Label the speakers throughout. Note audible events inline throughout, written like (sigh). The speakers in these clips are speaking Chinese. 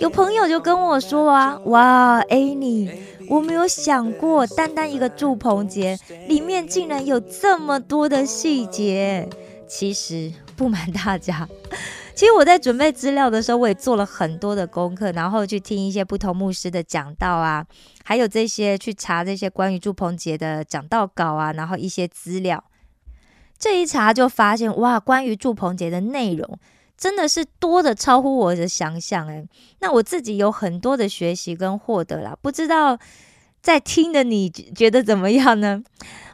Speaker 1: 有朋友就跟我说啊，哇，Annie，我没有想过，单单一个祝棚节里面竟然有这么多的细节。其实不瞒大家，(laughs) 其实我在准备资料的时候，我也做了很多的功课，然后去听一些不同牧师的讲道啊，还有这些去查这些关于祝棚节的讲道稿啊，然后一些资料。这一查就发现，哇，关于祝棚节的内容真的是多的超乎我的想象诶。那我自己有很多的学习跟获得啦，不知道在听的你觉得怎么样呢？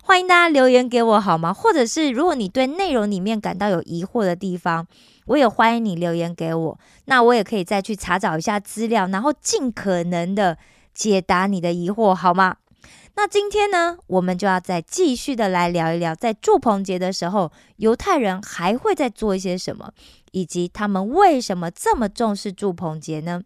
Speaker 1: 欢迎大家留言给我好吗？或者是如果你对内容里面感到有疑惑的地方，我也欢迎你留言给我，那我也可以再去查找一下资料，然后尽可能的解答你的疑惑，好吗？那今天呢，我们就要再继续的来聊一聊，在祝棚节的时候，犹太人还会在做一些什么，以及他们为什么这么重视祝棚节呢？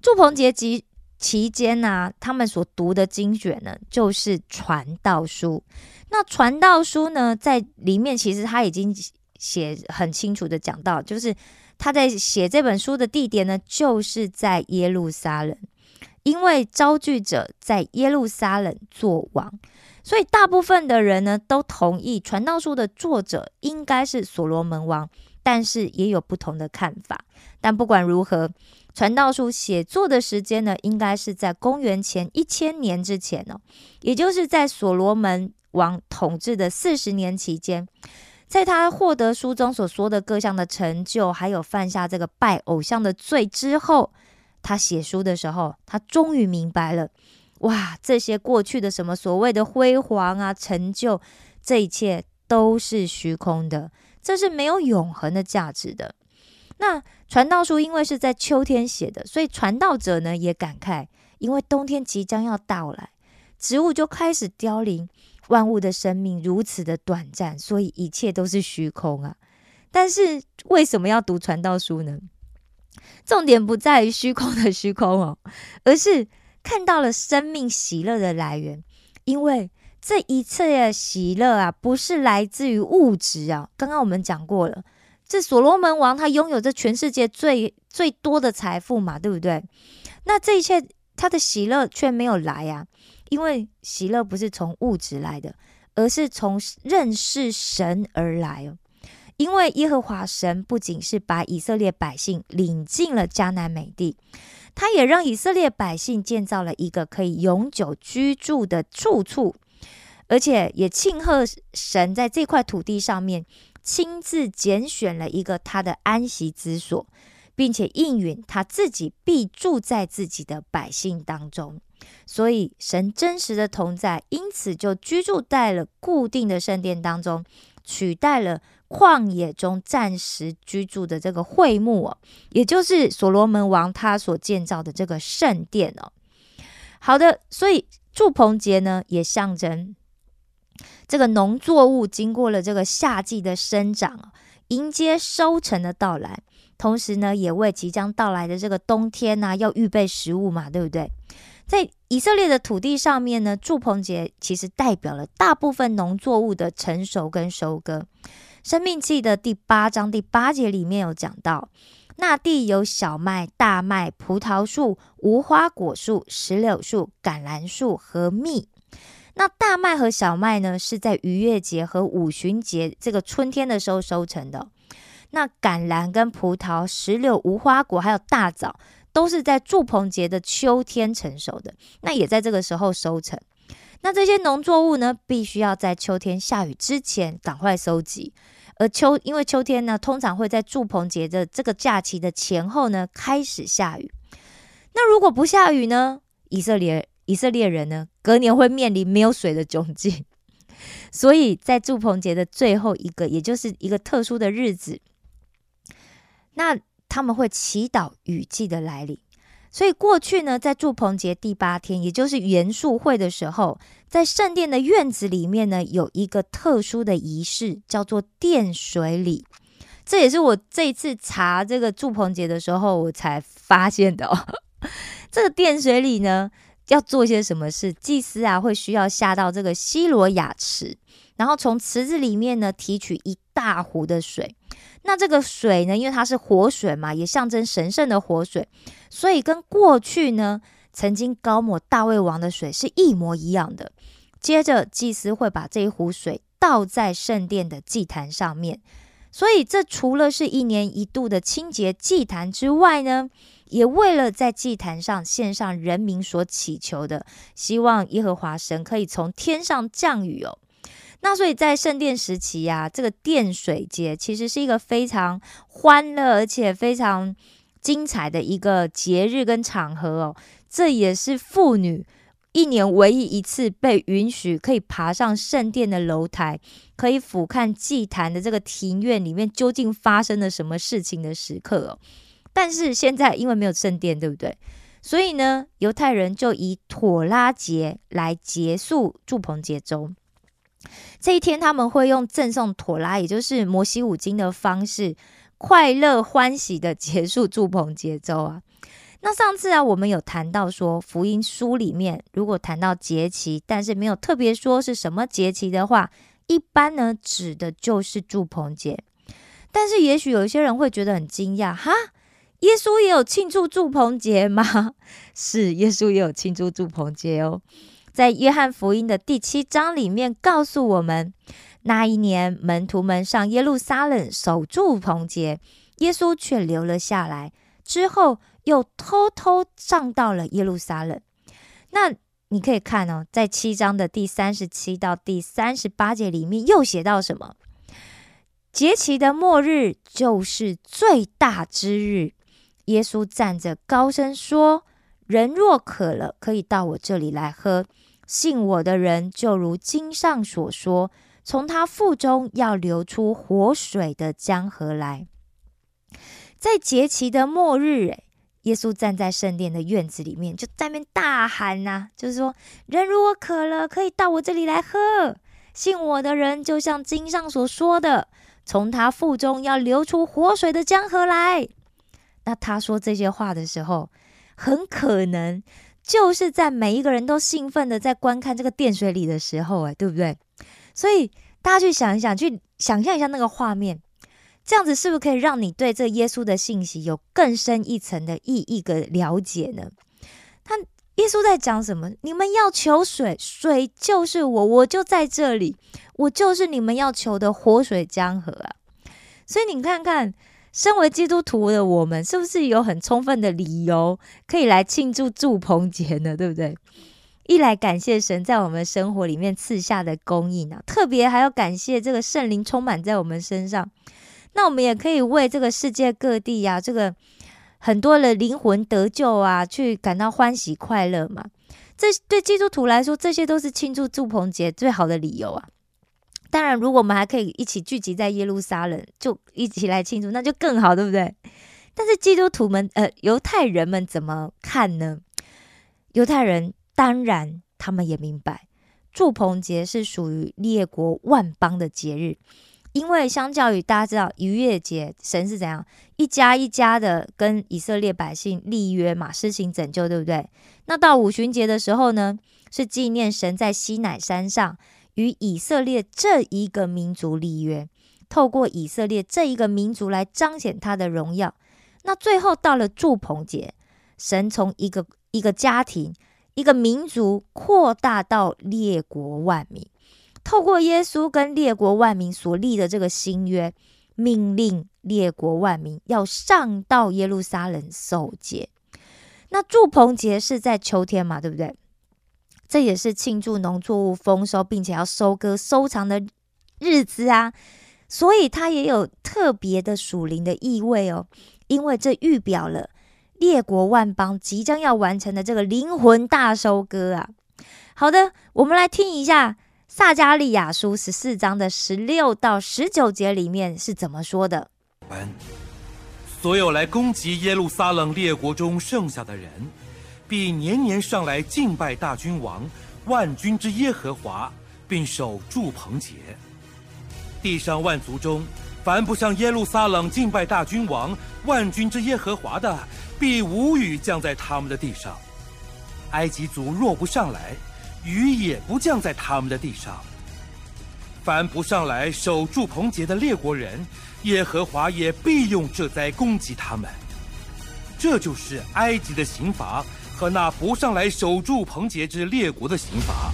Speaker 1: 祝棚节期期间呢、他们所读的经卷呢，就是传道书。那传道书呢，在里面其实他已经写很清楚的讲到，就是他在写这本书的地点呢，就是在耶路撒冷。因为招聚者在耶路撒冷做王，所以大部分的人呢都同意传道书的作者应该是所罗门王，但是也有不同的看法。但不管如何，传道书写作的时间呢，应该是在公元前一千年之前哦，也就是在所罗门王统治的四十年期间。在他获得书中所说的各项的成就，还有犯下这个拜偶像的罪之后。他写书的时候，他终于明白了，哇，这些过去的什么所谓的辉煌啊、成就，这一切都是虚空的，这是没有永恒的价值的。那传道书因为是在秋天写的，所以传道者呢也感慨，因为冬天即将要到来，植物就开始凋零，万物的生命如此的短暂，所以一切都是虚空啊。但是为什么要读传道书呢？重点不在于虚空的虚空哦，而是看到了生命喜乐的来源。因为这一切的喜乐啊，不是来自于物质啊。刚刚我们讲过了，这所罗门王他拥有这全世界最最多的财富嘛，对不对？那这一切他的喜乐却没有来呀，因为喜乐不是从物质来的，而是从认识神而来哦。因为耶和华神不仅是把以色列百姓领进了迦南美地，他也让以色列百姓建造了一个可以永久居住的住处，而且也庆贺神在这块土地上面亲自拣选了一个他的安息之所，并且应允他自己必住在自己的百姓当中。所以神真实的同在，因此就居住在了固定的圣殿当中，取代了。旷野中暂时居住的这个会幕，也就是所罗门王他所建造的这个圣殿哦。好的，所以祝棚节呢，也象征这个农作物经过了这个夏季的生长，迎接收成的到来，同时呢，也为即将到来的这个冬天呢，要预备食物嘛，对不对？在以色列的土地上面呢，祝棚节其实代表了大部分农作物的成熟跟收割。生命记的第八章第八节里面有讲到，那地有小麦、大麦、葡萄树、无花果树、石榴树、橄榄树和蜜。那大麦和小麦呢，是在逾越节和五旬节这个春天的时候收成的。那橄榄跟葡萄、石榴、无花果还有大枣，都是在祝棚节的秋天成熟的，那也在这个时候收成。那这些农作物呢，必须要在秋天下雨之前赶快收集。而秋，因为秋天呢，通常会在祝棚节的这个假期的前后呢开始下雨。那如果不下雨呢，以色列以色列人呢，隔年会面临没有水的窘境。(laughs) 所以在祝棚节的最后一个，也就是一个特殊的日子，那他们会祈祷雨季的来临。所以过去呢，在祝棚节第八天，也就是元素会的时候，在圣殿的院子里面呢，有一个特殊的仪式，叫做奠水礼。这也是我这一次查这个祝棚节的时候，我才发现的。哦。(laughs) 这个奠水礼呢，要做些什么事？祭司啊，会需要下到这个西罗雅池，然后从池子里面呢提取一大壶的水。那这个水呢，因为它是活水嘛，也象征神圣的活水，所以跟过去呢曾经高抹大卫王的水是一模一样的。接着，祭司会把这一壶水倒在圣殿的祭坛上面，所以这除了是一年一度的清洁祭坛之外呢，也为了在祭坛上献上人民所祈求的，希望耶和华神可以从天上降雨哦。那所以在圣殿时期呀，这个奠水节其实是一个非常欢乐而且非常精彩的一个节日跟场合哦。这也是妇女一年唯一一次被允许可以爬上圣殿的楼台，可以俯瞰祭坛的这个庭院里面究竟发生了什么事情的时刻哦。但是现在因为没有圣殿，对不对？所以呢，犹太人就以妥拉节来结束祝棚节周。这一天，他们会用赠送妥拉，也就是摩西五经的方式，快乐欢喜的结束祝棚节奏啊。那上次啊，我们有谈到说，福音书里面如果谈到节期，但是没有特别说是什么节期的话，一般呢指的就是祝棚节。但是也许有一些人会觉得很惊讶，哈，耶稣也有庆祝祝棚节吗？(laughs) 是，耶稣也有庆祝祝棚节哦。在约翰福音的第七章里面，告诉我们，那一年门徒们上耶路撒冷守住棚节，耶稣却留了下来，之后又偷偷上到了耶路撒冷。那你可以看哦，在七章的第三十七到第三十八节里面，又写到什么？节期的末日就是最大之日。耶稣站着高声说：“人若渴了，可以到我这里来喝。”信我的人，就如经上所说，从他腹中要流出活水的江河来。在节期的末日，耶稣站在圣殿的院子里面，就在那边大喊呐，就是说，人如果渴了，可以到我这里来喝。信我的人，就像经上所说的，从他腹中要流出活水的江河来。那他说这些话的时候，很可能。就是在每一个人都兴奋的在观看这个电水里的时候，哎，对不对？所以大家去想一想，去想象一下那个画面，这样子是不是可以让你对这耶稣的信息有更深一层的意义的了解呢？他耶稣在讲什么？你们要求水，水就是我，我就在这里，我就是你们要求的活水江河啊！所以你看看。身为基督徒的我们，是不是有很充分的理由可以来庆祝祝棚节呢？对不对？一来感谢神在我们生活里面赐下的供应啊，特别还要感谢这个圣灵充满在我们身上。那我们也可以为这个世界各地呀，这个很多的灵魂得救啊，去感到欢喜快乐嘛。这对基督徒来说，这些都是庆祝祝棚节最好的理由啊。当然，如果我们还可以一起聚集在耶路撒冷，就一起来庆祝，那就更好，对不对？但是基督徒们，呃，犹太人们怎么看呢？犹太人当然他们也明白，祝棚节是属于列国万邦的节日，因为相较于大家知道逾越节，神是怎样一家一家的跟以色列百姓立约嘛，施行拯救，对不对？那到五旬节的时候呢，是纪念神在西乃山上。与以色列这一个民族立约，透过以色列这一个民族来彰显他的荣耀。那最后到了祝棚节，神从一个一个家庭、一个民族扩大到列国万民，透过耶稣跟列国万民所立的这个新约，命令列国万民要上到耶路撒冷受戒。那祝棚节是在秋天嘛，对不对？这也是庆祝农作物丰收，并且要收割收藏的日子啊，所以它也有特别的属灵的意味哦。因为这预表了列国万邦即将要完成的这个灵魂大收割啊。好的，我们来听一下撒加利亚书十四章的十六到十九节里面是怎么说的。
Speaker 2: 所有来攻击耶路撒冷列国中剩下的人，必年年上来敬拜大君王万军之耶和华，并守住棚节。地上万族中，凡不上耶路撒冷敬拜大君王万军之耶和华的，必无雨降在他们的地上。埃及族若不上来，雨也不降在他们的地上。凡不上来守住棚节的列国人，耶和华也必用这灾攻击他们。这就是埃及的刑罚和那不上来守住棚节之列国的刑罚。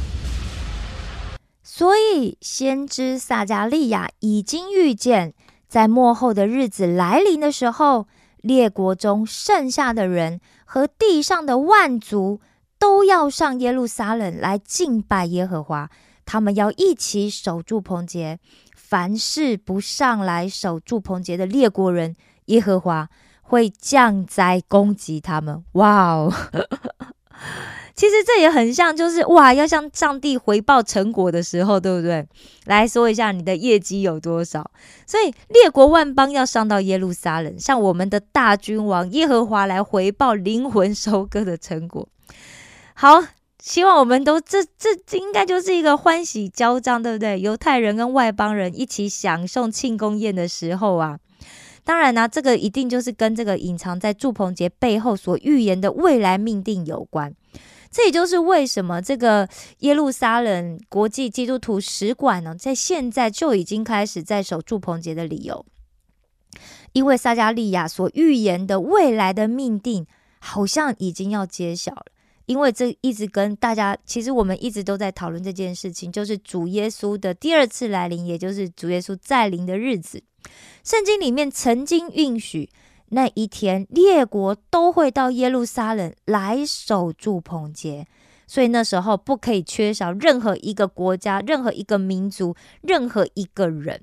Speaker 1: 所以，先知撒加利亚已经预见，在末后的日子来临的时候，列国中剩下的人和地上的万族都要上耶路撒冷来敬拜耶和华。他们要一起守住棚节，凡是不上来守住棚节的列国人，耶和华会降灾攻击他们。哇哦！(laughs) 其实这也很像，就是哇，要向上帝回报成果的时候，对不对？来说一下你的业绩有多少。所以列国万邦要上到耶路撒冷，向我们的大君王耶和华来回报灵魂收割的成果。好。希望我们都这这这应该就是一个欢喜交账，对不对？犹太人跟外邦人一起享受庆功宴的时候啊，当然呢，这个一定就是跟这个隐藏在祝鹏杰背后所预言的未来命定有关。这也就是为什么这个耶路撒冷国际基督徒使馆呢，在现在就已经开始在守祝鹏杰的理由，因为撒加利亚所预言的未来的命定，好像已经要揭晓了。因为这一直跟大家，其实我们一直都在讨论这件事情，就是主耶稣的第二次来临，也就是主耶稣再临的日子。圣经里面曾经允许那一天，列国都会到耶路撒冷来守住棚节，所以那时候不可以缺少任何一个国家、任何一个民族、任何一个人。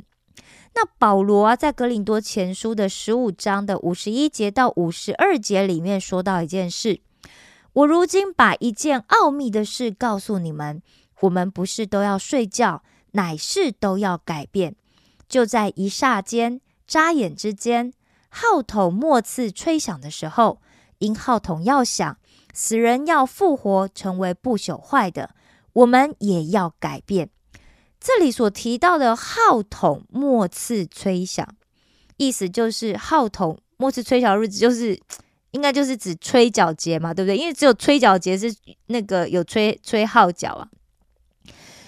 Speaker 1: 那保罗啊，在格林多前书的十五章的五十一节到五十二节里面说到一件事。我如今把一件奥秘的事告诉你们：我们不是都要睡觉，乃是都要改变。就在一霎间、眨眼之间，号筒末次吹响的时候，因号筒要响，死人要复活，成为不朽坏的，我们也要改变。这里所提到的号筒末次吹响，意思就是号筒末次吹响日子就是。(tsk) 应该就是指吹角节嘛，对不对？因为只有吹角节是那个有吹吹号角啊，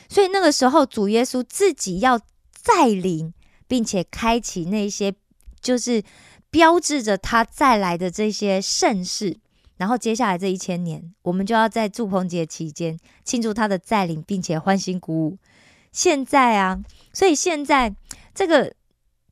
Speaker 1: 所以那个时候主耶稣自己要再临，并且开启那些就是标志着他再来的这些盛世。然后接下来这一千年，我们就要在祝棚节期间庆祝他的再临，并且欢欣鼓舞。现在啊，所以现在这个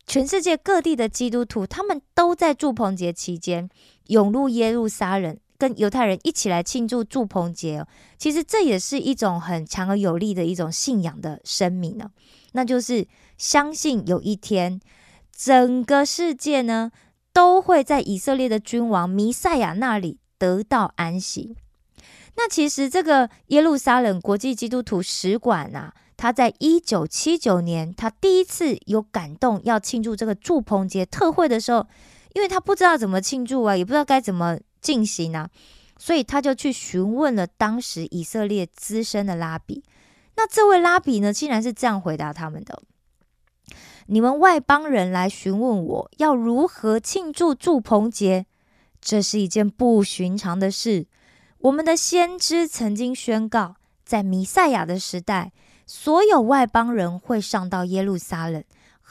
Speaker 1: 全世界各地的基督徒，他们都在祝棚节期间。涌入耶路撒冷，跟犹太人一起来庆祝祝棚节哦。其实这也是一种很强而有力的一种信仰的声明呢，那就是相信有一天，整个世界呢都会在以色列的君王弥赛亚那里得到安息。那其实这个耶路撒冷国际基督徒使馆啊，他在一九七九年，他第一次有感动要庆祝这个祝棚节特会的时候。因为他不知道怎么庆祝啊，也不知道该怎么进行啊，所以他就去询问了当时以色列资深的拉比。那这位拉比呢，竟然是这样回答他们的：“你们外邦人来询问我要如何庆祝祝棚节，这是一件不寻常的事。我们的先知曾经宣告，在弥赛亚的时代，所有外邦人会上到耶路撒冷。”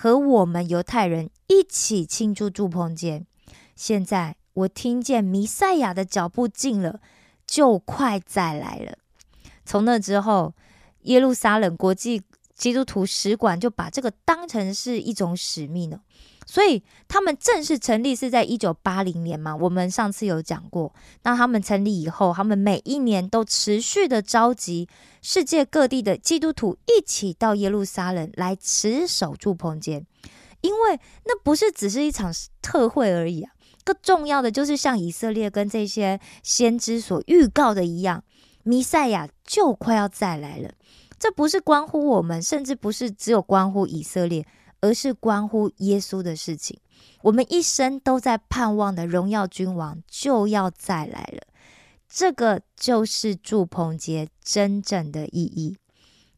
Speaker 1: 和我们犹太人一起庆祝祝棚节。现在我听见弥赛亚的脚步近了，就快再来了。从那之后，耶路撒冷国际基督徒使馆就把这个当成是一种使命了。所以他们正式成立是在一九八零年嘛？我们上次有讲过。那他们成立以后，他们每一年都持续的召集世界各地的基督徒一起到耶路撒冷来持守住棚节，因为那不是只是一场特会而已啊。更重要的就是像以色列跟这些先知所预告的一样，弥赛亚就快要再来了。这不是关乎我们，甚至不是只有关乎以色列。而是关乎耶稣的事情。我们一生都在盼望的荣耀君王就要再来了，这个就是祝棚节真正的意义。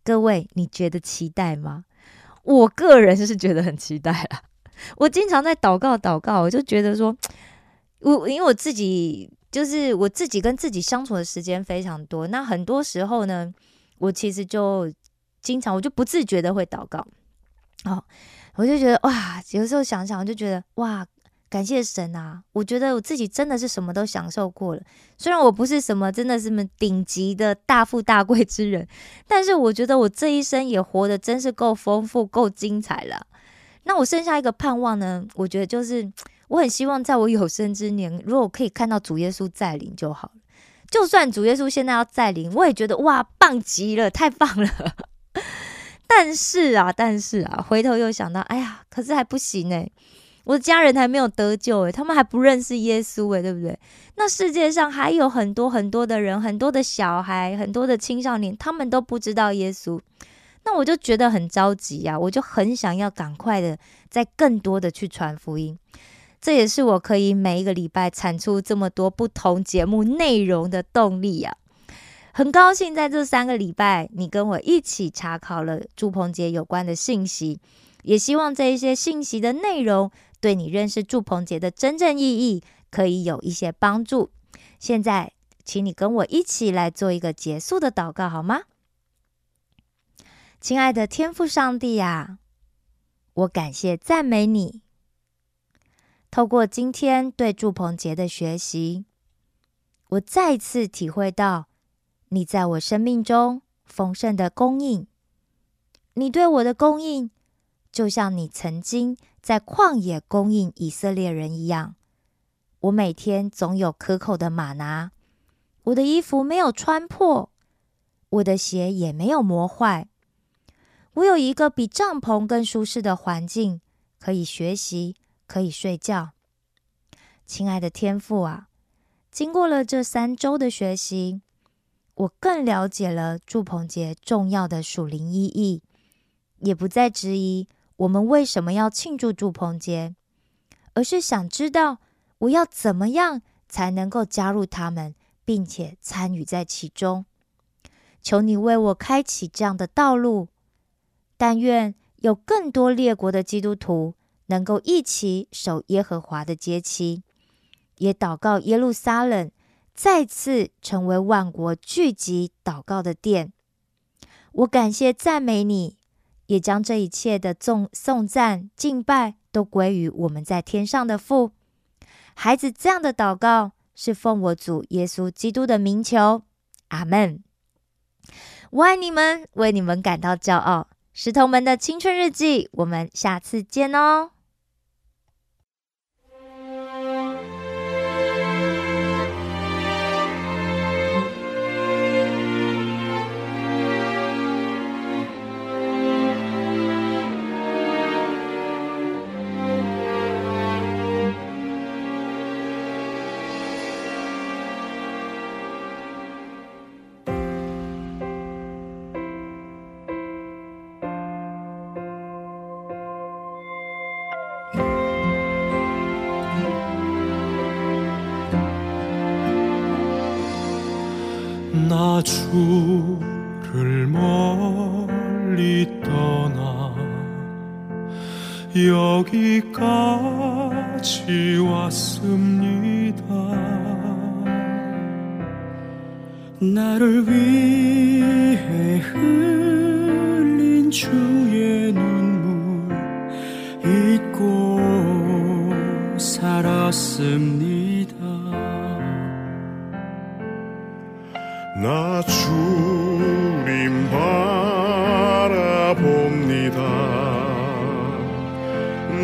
Speaker 1: 各位，你觉得期待吗？我个人是觉得很期待啊！我经常在祷告祷告，我就觉得说，我因为我自己就是我自己跟自己相处的时间非常多，那很多时候呢，我其实就经常我就不自觉的会祷告，哦，我就觉得哇，有时候想想我就觉得哇。感谢神啊！我觉得我自己真的是什么都享受过了。虽然我不是什么真的是么顶级的大富大贵之人，但是我觉得我这一生也活得真是够丰富、够精彩了。那我剩下一个盼望呢？我觉得就是 (tsk) 我很希望在我有生之年，如果可以看到主耶稣再临就好了。就算主耶稣现在要再临，我也觉得哇，棒极了，太棒了。(laughs) 但是啊，但是啊，回头又想到，哎呀，可是还不行呢。我的家人还没有得救诶，他们还不认识耶稣诶，对不对？那世界上还有很多很多的人，很多的小孩，很多的青少年，他们都不知道耶稣。那我就觉得很着急呀，我就很想要赶快的，再更多的去传福音。这也是我可以每一个礼拜产出这么多不同节目内容的动力呀。很高兴在这三个礼拜，你跟我一起查考了祝鹏杰有关的信息，也希望这一些信息的内容。对你认识祝鹏杰的真正意义，可以有一些帮助。现在，请你跟我一起来做一个结束的祷告，好吗？亲爱的天父上帝呀，我感谢赞美你。透过今天对祝鹏杰的学习，我再次体会到你在我生命中丰盛的供应。你对我的供应，就像你曾经。在旷野供应以色列人一样，我每天总有可口的马拿，我的衣服没有穿破，我的鞋也没有磨坏。我有一个比帐篷更舒适的环境，可以学习，可以睡觉。亲爱的天父啊，经过了这三周的学习，我更了解了祝棚节重要的属灵意义，也不再质疑。我们为什么要庆祝祝棚节？而是想知道我要怎么样才能够加入他们，并且参与在其中。求你为我开启这样的道路。但愿有更多列国的基督徒能够一起守耶和华的节期，也祷告耶路撒冷再次成为万国聚集祷告的殿。我感谢赞美你。也将这一切的颂颂赞敬拜都归于我们在天上的父。孩子这样的祷告是奉我主耶稣基督的名求，阿门。我爱你们，为你们感到骄傲。石头们的青春日记，我们下次见哦。
Speaker 3: 주를 멀리 떠나 여기까지 왔습니다. 나를 위해 흘린 주의 눈물 잊고 살았습니다. 나 주님 바라봅니다.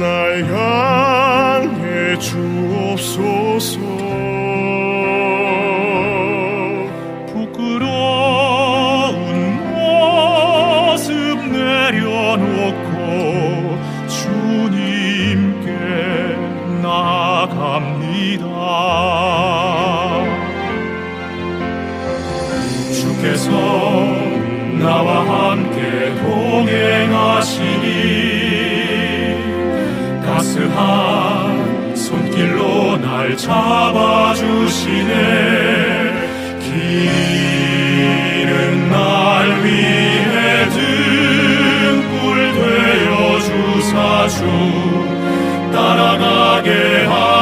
Speaker 3: 날 향해 주옵소서 한 손길로 날 잡아주시네. 길은 날 위해 등불 되어 주사 주. 따라가게 하